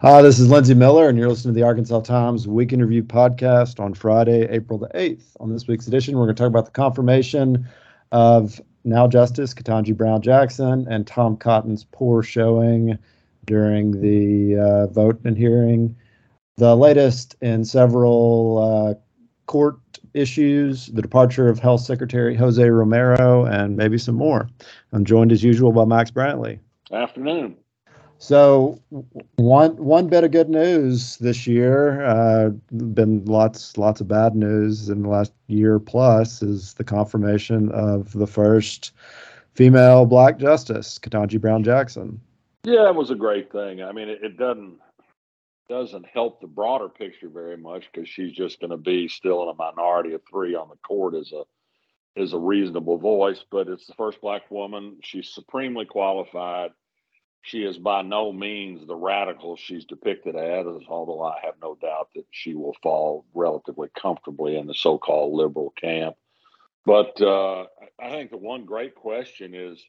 Hi, this is Lindsey Millar, and you're listening to the Arkansas Times Week in Review podcast on Friday, April the 8th. On this week's edition, we're going to talk about the confirmation of now Justice Ketanji Brown Jackson and Tom Cotton's poor showing during the uh, vote and hearing, the latest in several uh, court issues, the departure of Health Secretary Jose Romero, and maybe some more. I'm joined as usual by Max Brantley. Afternoon. So one one bit of good news this year, uh, been lots lots of bad news in the last year plus, is the confirmation of the first female black justice, Ketanji Brown Jackson. Yeah, it was a great thing. I mean, it, it doesn't doesn't help the broader picture very much because she's just going to be still in a minority of three on the court as a is a reasonable voice. But it's the first black woman. She's supremely qualified she is by no means the radical she's depicted as, although I have no doubt that she will fall relatively comfortably in the so called liberal camp. But uh, I think the one great question is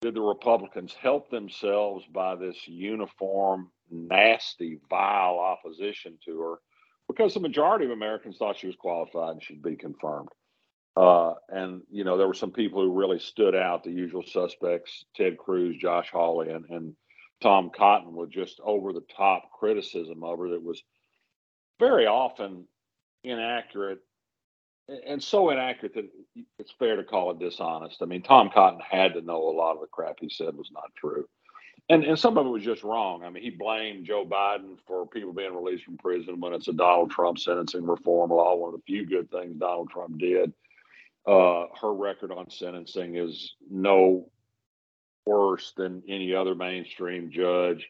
did the Republicans help themselves by this uniform, nasty, vile opposition to her? Because the majority of Americans thought she was qualified and should be confirmed. Uh, and you know there were some people who really stood out. The usual suspects: Ted Cruz, Josh Hawley, and, and Tom Cotton, with just over the top criticism of her that was very often inaccurate, and so inaccurate that it's fair to call it dishonest. I mean, Tom Cotton had to know a lot of the crap he said was not true. And, and some of it was just wrong. I mean, he blamed Joe Biden for people being released from prison when it's a Donald Trump sentencing reform law, one of the few good things Donald Trump did. Uh, her record on sentencing is no worse than any other mainstream judge.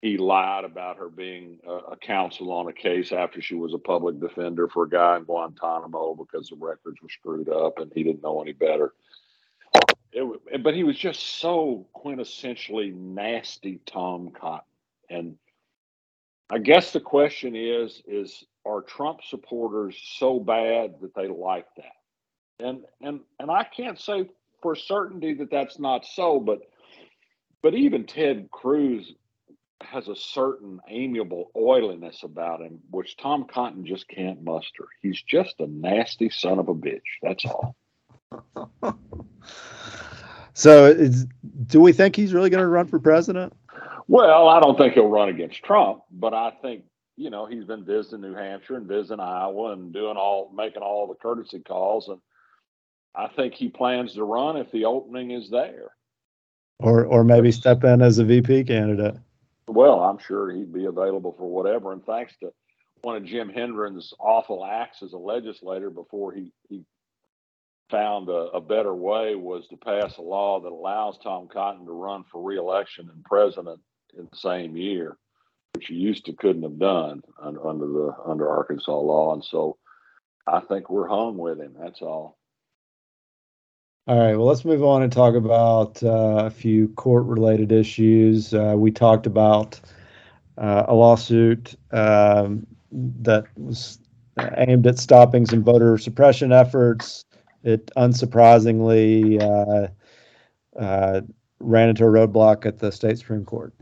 He lied about her being a, a, counsel on a case after she was a public defender for a guy in Guantanamo because the records were screwed up and he didn't know any better. It, but he was just so quintessentially nasty Tom Cotton. And I guess the question is is are Trump supporters so bad that they like that? And and and I can't say for certainty that that's not so, but but even Ted Cruz has a certain amiable oiliness about him, which Tom Cotton just can't muster. He's just a nasty son of a bitch. That's all. so, is, do we think he's really going to run for president? Well, I don't think he'll run against Trump, but I think you know he's been visiting New Hampshire and visiting Iowa and doing all making all the courtesy calls and I think he plans to run if the opening is there. Or or maybe step in as a VP candidate. Well, I'm sure he'd be available for whatever. And thanks to one of Jim Hendren's awful acts as a legislator before he, he found a, a, better way was to pass a law that allows Tom Cotton to run for reelection and president in the same year, which he used to couldn't have done under, under the under Arkansas law. And so I think we're hung with him. That's all. All right, well, let's move on and talk about uh, a few court related issues. Uh, we talked about uh, a lawsuit um, that was aimed at stopping some voter suppression efforts. It unsurprisingly uh, uh, ran into a roadblock at the state Supreme Court.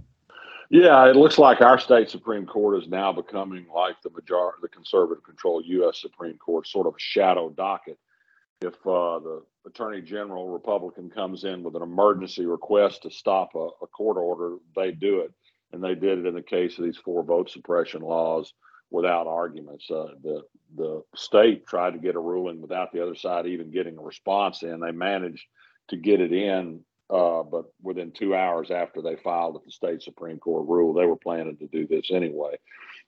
Yeah, it looks like our state Supreme Court is now becoming like the majority, the conservative controlled U.S. Supreme Court, sort of a shadow docket if uh, the attorney general republican comes in with an emergency request to stop a, a, court order they do it. And they did it in the case of these four vote suppression laws without arguments. Uh, the the state tried to get a ruling without the other side even getting a response in. They managed to get it in uh, but within two hours after they filed at the state supreme court rule they were planning to do this anyway.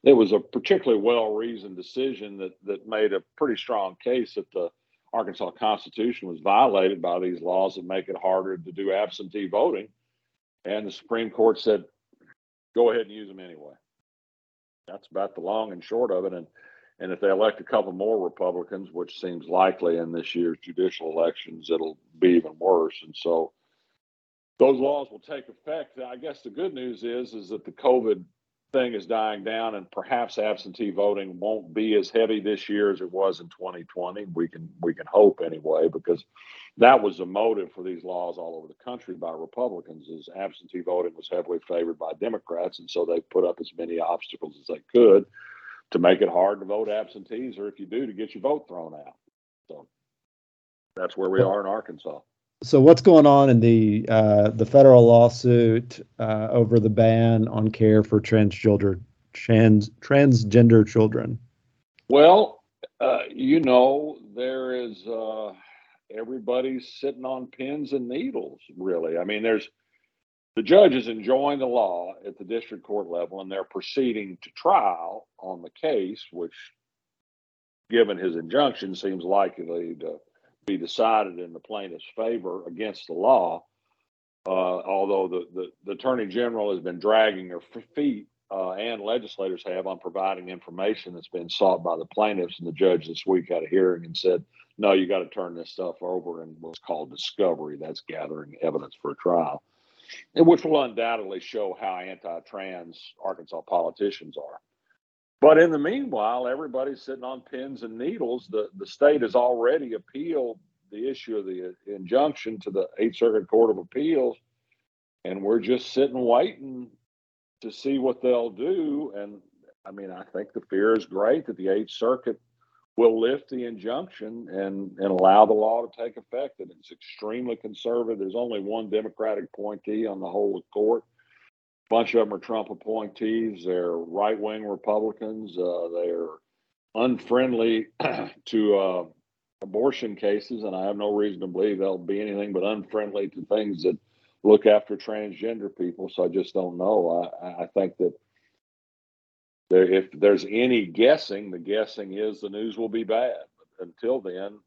It was a particularly well reasoned decision that that made a pretty strong case that the Arkansas Constitution was violated by these laws that make it harder to do absentee voting. And the Supreme Court said, go ahead and use them anyway. That's about the long and short of it. And and if they elect a couple more Republicans, which seems likely in this year's judicial elections, it'll be even worse. And so those laws will take effect. I guess the good news is is that the COVID thing is dying down, and perhaps absentee voting won't be as heavy this year as it was in 2020. We can we can hope anyway, because that was the motive for these laws all over the country by Republicans. Is absentee voting was heavily favored by Democrats, and so they put up as many obstacles as they could to make it hard to vote absentees, or if you do, to get your vote thrown out. So that's where we are in Arkansas so what's going on in the uh, the federal lawsuit uh, over the ban on care for transgender trans transgender children? Well, uh, you know, there is uh, everybody's sitting on pins and needles. Really, I mean, there's the judge is enjoying the law at the district court level, and they're proceeding to trial on the case, which, given his injunction, seems likely to be decided in the plaintiff's favor against the law. Uh, although the, the, the, attorney general has been dragging her feet uh, and legislators have on providing information that's been sought by the plaintiffs. And the judge this week had a hearing and said, no, you got to turn this stuff over in what's called discovery. That's gathering evidence for a trial, which will undoubtedly show how anti trans Arkansas politicians are. But in the meanwhile, everybody's sitting on pins and needles. The the state has already appealed the issue of the injunction to the Eighth Circuit Court of Appeals, and we're just sitting waiting to see what they'll do. And I mean, I think the fear is great that the Eighth Circuit will lift the injunction and, and allow the law to take effect. And it's extremely conservative. There's only one Democratic appointee on the whole court bunch of them are Trump appointees. They're right wing Republicans. Uh, they're unfriendly to uh, abortion cases, and I have no reason to believe they'll be anything but unfriendly to things that look after transgender people. So I just don't know. I, I think that if there's any guessing, the guessing is the news will be bad. But until then,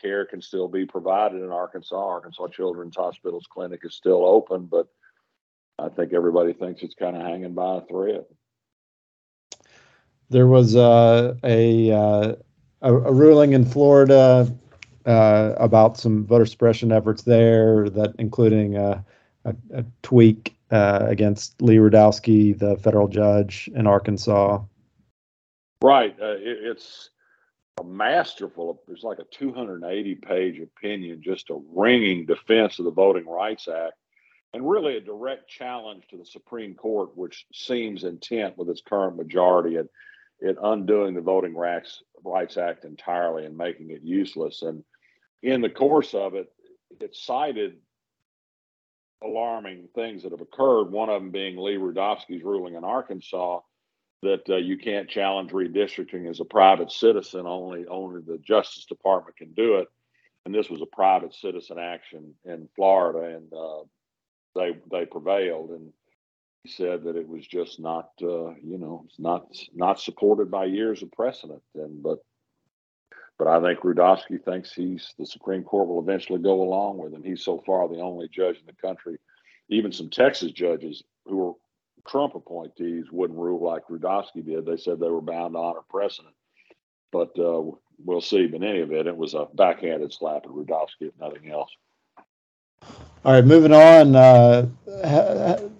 care can still be provided in Arkansas. Arkansas Children's Hospital's clinic is still open, but I think everybody thinks it's kind of hanging by a thread. There was uh, a, uh, a, a ruling in Florida uh, about some voter suppression efforts there, that including a, a, a tweak uh, against Lee Rudofsky, the federal judge in Arkansas. Right. Uh, it, it's a masterful. It's like a 280 page opinion, just a ringing defense of the Voting Rights Act and really a direct challenge to the Supreme Court, which seems intent with its current majority at, at undoing the Voting Rights, Rights Act entirely and making it useless. And in the course of it, it cited alarming things that have occurred. One of them being Lee Rudofsky's ruling in Arkansas that uh, you can't challenge redistricting as a private citizen. Only only the Justice Department can do it. And this was a private citizen action in Florida, and uh, they they prevailed, and he said that it was just not uh, you know not not supported by years of precedent. And but but I think Rudofsky thinks he's the Supreme Court will eventually go along with him. He's so far the only judge in the country. Even some Texas judges who were Trump appointees wouldn't rule like Rudofsky did. They said they were bound to honor precedent. But uh, we'll see. But in any it it was a backhanded slap at Rudofsky, if nothing else. All right, moving on. Uh,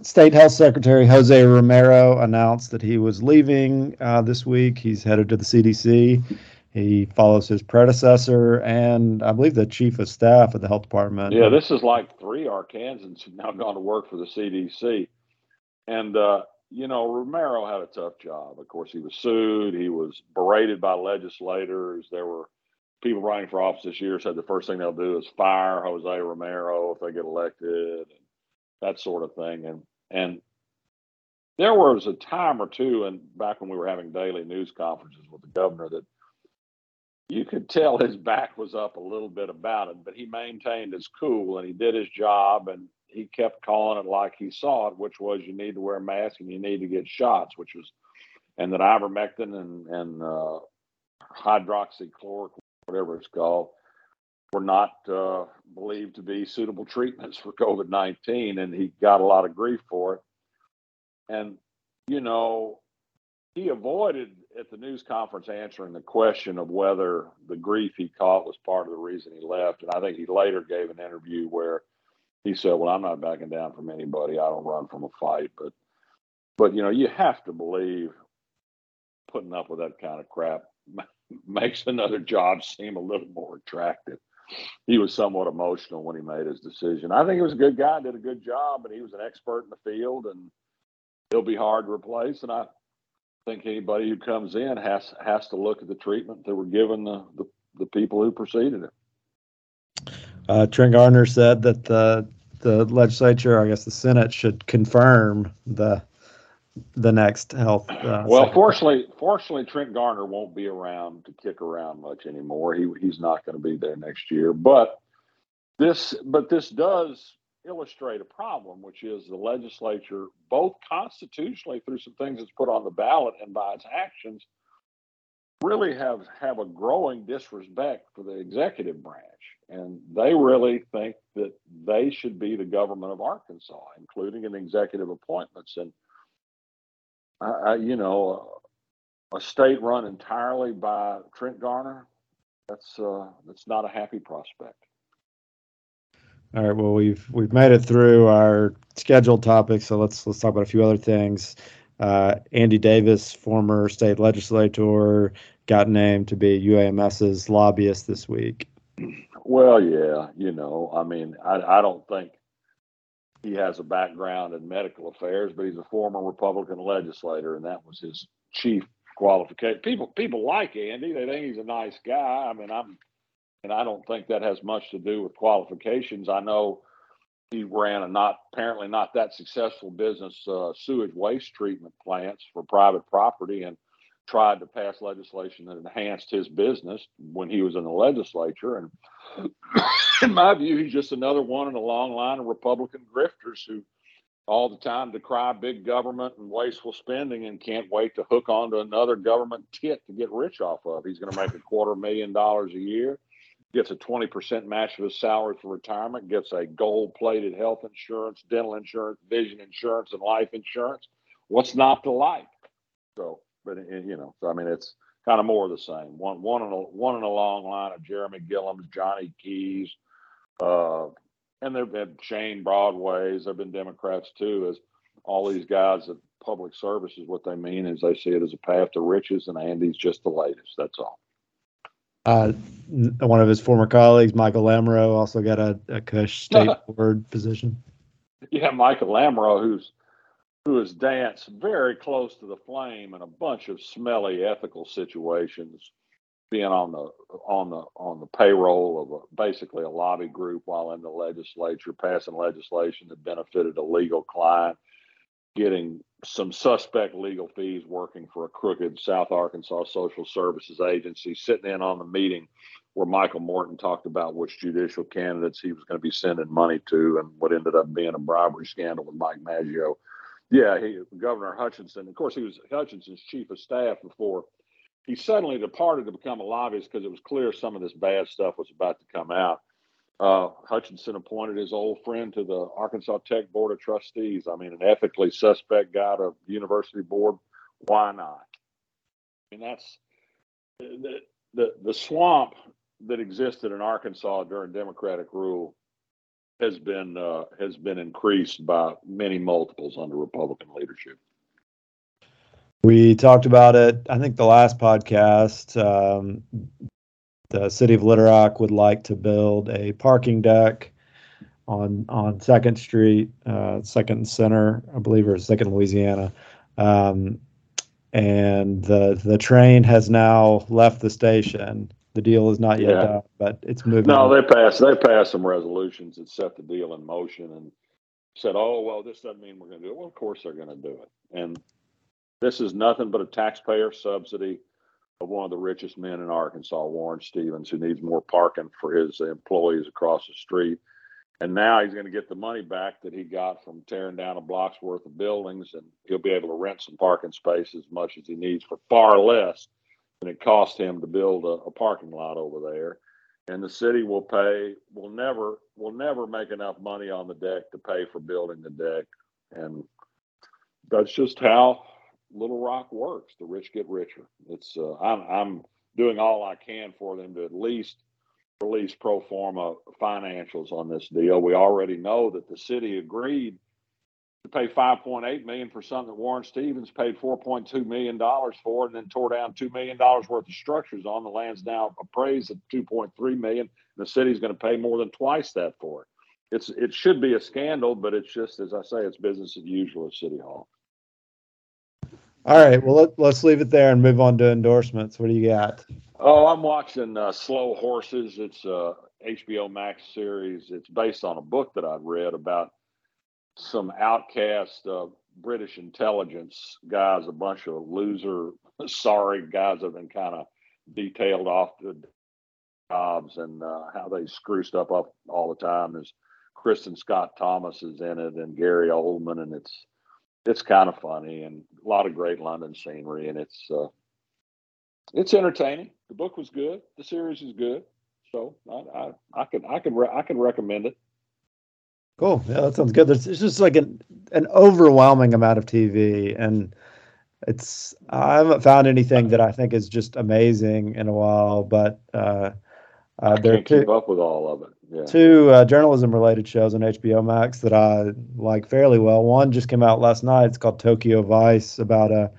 State Health Secretary Jose Romero announced that he was leaving uh, this week. He's headed to the CDC. He follows his predecessor and I believe the chief of staff of the health department. Yeah, this is like three Arkansans have now gone to work for the CDC. And, uh, you know, Romero had a tough job. Of course, he was sued, he was berated by legislators. There were people running for office this year said the first thing they'll do is fire Jose Romero if they get elected, and that sort of thing. And and there was a time or two, and back when we were having daily news conferences with the governor, that you could tell his back was up a little bit about it, but he maintained his cool and he did his job and he kept calling it like he saw it, which was you need to wear a mask and you need to get shots, which was, and that ivermectin and and uh, hydroxychloroquine whatever it's called, were not uh, believed to be suitable treatments for COVID 19. And he got a lot of grief for it. And, you know, he avoided at the news conference answering the question of whether the grief he caught was part of the reason he left. And I think he later gave an interview where he said, Well, I'm not backing down from anybody. I don't run from a fight. But but you know, you have to believe putting up with that kind of crap makes another job seem a little more attractive. He was somewhat emotional when he made his decision. I think he was a good guy, did a good job, and he was an expert in the field, and he'll be hard to replace. And I think anybody who comes in has has to look at the treatment that were given the the, the people who preceded him. Uh, Trent Garner said that the the legislature, I guess the Senate, should confirm the the next health. Uh, well, secretary. fortunately, fortunately, Trent Garner won't be around to kick around much anymore. He he's not going to be there next year. But this, but this does illustrate a problem, which is the legislature, both constitutionally through some things it's put on the ballot and by its actions, really have have a growing disrespect for the executive branch, and they really think that they should be the government of Arkansas, including in executive appointments and I, you know, a state run entirely by Trent Garner, that's uh, that's not a happy prospect. All right. Well, we've we've made it through our scheduled topics, so let's let's talk about a few other things. Uh, Andy Davis, former state legislator, got named to be UAMS's lobbyist this week. Well, yeah, you know, I mean, I, I don't think he has a background in medical affairs, but he's a former Republican legislator, and that was his chief qualification. People people like Andy; they think he's a nice guy. I mean, I'm, and I don't think that has much to do with qualifications. I know he ran a not apparently not that successful business, uh, sewage waste treatment plants for private property, and tried to pass legislation that enhanced his business when he was in the legislature. And in my view, he's just another one in a long line of Republican grifters who all the time decry big government and wasteful spending and can't wait to hook onto another government tit to get rich off of. He's going to make a quarter million dollars a year, gets a 20% match of his salary for retirement, gets a gold plated health insurance, dental insurance, vision insurance, and life insurance. What's not to like? So but you know, so I mean, it's kind of more of the same. One one in a one in a long line of Jeremy Gillams, Johnny Keys, uh, and there've been Shane Broadways. There've been Democrats too. As all these guys that public service is what they mean is they see it as a path to riches, and Andy's just the latest. That's all. Uh, one of his former colleagues, Michael Lamoureux, also got a, a Cush state board position. Yeah, Michael Lamoureux, who's who has danced very close to the flame in a bunch of smelly ethical situations, being on the on the on the payroll of a, basically a lobby group while in the legislature, passing legislation that benefited a legal client, getting some suspect legal fees working for a crooked South Arkansas social services agency, sitting in on the meeting where Michael Morton talked about which judicial candidates he was going to be sending money to and what ended up being a bribery scandal with Mike Maggio yeah, he, Governor Hutchinson. Of course, he was Hutchinson's chief of staff before he suddenly departed to become a lobbyist because it was clear some of this bad stuff was about to come out. Uh, Hutchinson appointed his old friend to the Arkansas Tech Board of Trustees. I mean, an ethically suspect guy to university board. Why not? Mean, that's the, the, the swamp that existed in Arkansas during Democratic rule has been uh, has been increased by many multiples under Republican leadership. We talked about it. I think the last podcast. Um, the city of Little Rock would like to build a parking deck on on Second Street, uh, Second Center, I believe, or Second Louisiana. Um, and the the train has now left the station the deal is not yet yeah. done, but it's moving. No, they passed. They passed some resolutions that set the deal in motion and said, "Oh, well, this doesn't mean we're going to do it." Well, of course they're going to do it. And this is nothing but a taxpayer subsidy of one of the richest men in Arkansas, Warren Stevens, who needs more parking for his employees across the street. And now he's going to get the money back that he got from tearing down a block's worth of buildings, and he'll be able to rent some parking spaces as much as he needs for far less and it cost him to build a, a parking lot over there. And the city will pay will never will never make enough money on the deck to pay for building the deck. And that's just how Little Rock works. The rich get richer. It's uh, I'm I'm doing all I can for them to at least release pro forma financials on this deal. We already know that the city agreed to pay 5.8 million for something that Warren Stevens paid 4.2 million dollars for, and then tore down two million dollars worth of structures on. The land's now appraised at 2.3 million. The city's going to pay more than twice that for it. It's it should be a scandal, but it's just as I say, it's business as usual at City Hall. All right, well let, let's leave it there and move on to endorsements. What do you got? Oh, I'm watching uh, Slow Horses. It's a HBO Max series. It's based on a book that I've read about some outcast uh, British intelligence guys, a bunch of loser, sorry guys have been kind of detailed off the jobs and uh, how they screw stuff up all the time. There's Kristin Scott Thomas is in it and Gary Oldman, and it's it's kind of funny and a lot of great London scenery, and it's uh, it's entertaining. The book was good. The series is good. So I I, I can I can re- I could recommend it. Cool. Yeah, that sounds good. There's it's just like an an overwhelming amount of TV, and it's I haven't found anything that I think is just amazing in a while. But uh, uh, there are two, keep up with all of it. Yeah. Two uh, journalism related shows on HBO Max that I like fairly well. One just came out last night. It's called Tokyo Vice, about a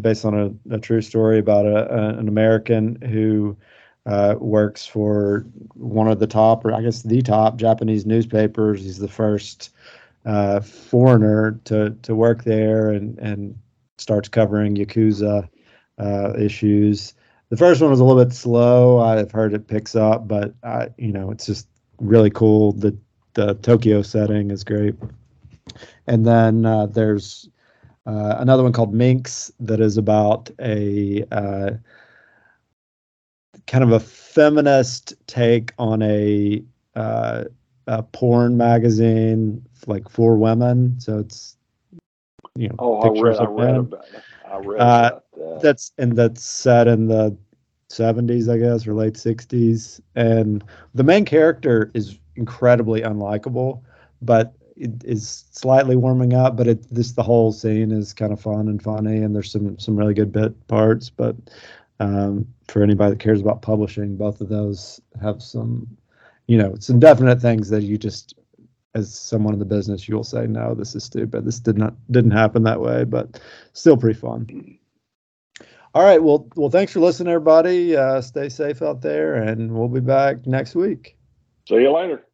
based on a, a true story about a, a, an American who uh, works for one of the top, or I guess the top Japanese newspapers. He's the first uh, foreigner to to work there, and and starts covering yakuza uh, issues. The first one was a little bit slow. I've heard it picks up, but I, you know, it's just really cool. The the Tokyo setting is great. And then uh, there's uh, another one called Minx that is about a uh, kind of a feminist take on a, uh, a porn magazine like for women. So it's you know oh, I read, I read about. I read uh, about that. That's and that's set in the 70s, I guess, or late 60s. And the main character is incredibly unlikable, but it is slightly warming up. But it this the whole scene is kind of fun and funny, and there's some some really good bit parts. But um, for anybody that cares about publishing, both of those have some, you know, some definite things that you just, as someone in the business, you'll say, no, this is stupid. This did not didn't happen that way, but still pretty fun. All right, well, well, thanks for listening, everybody. Uh, stay safe out there, and we'll be back next week. See you later.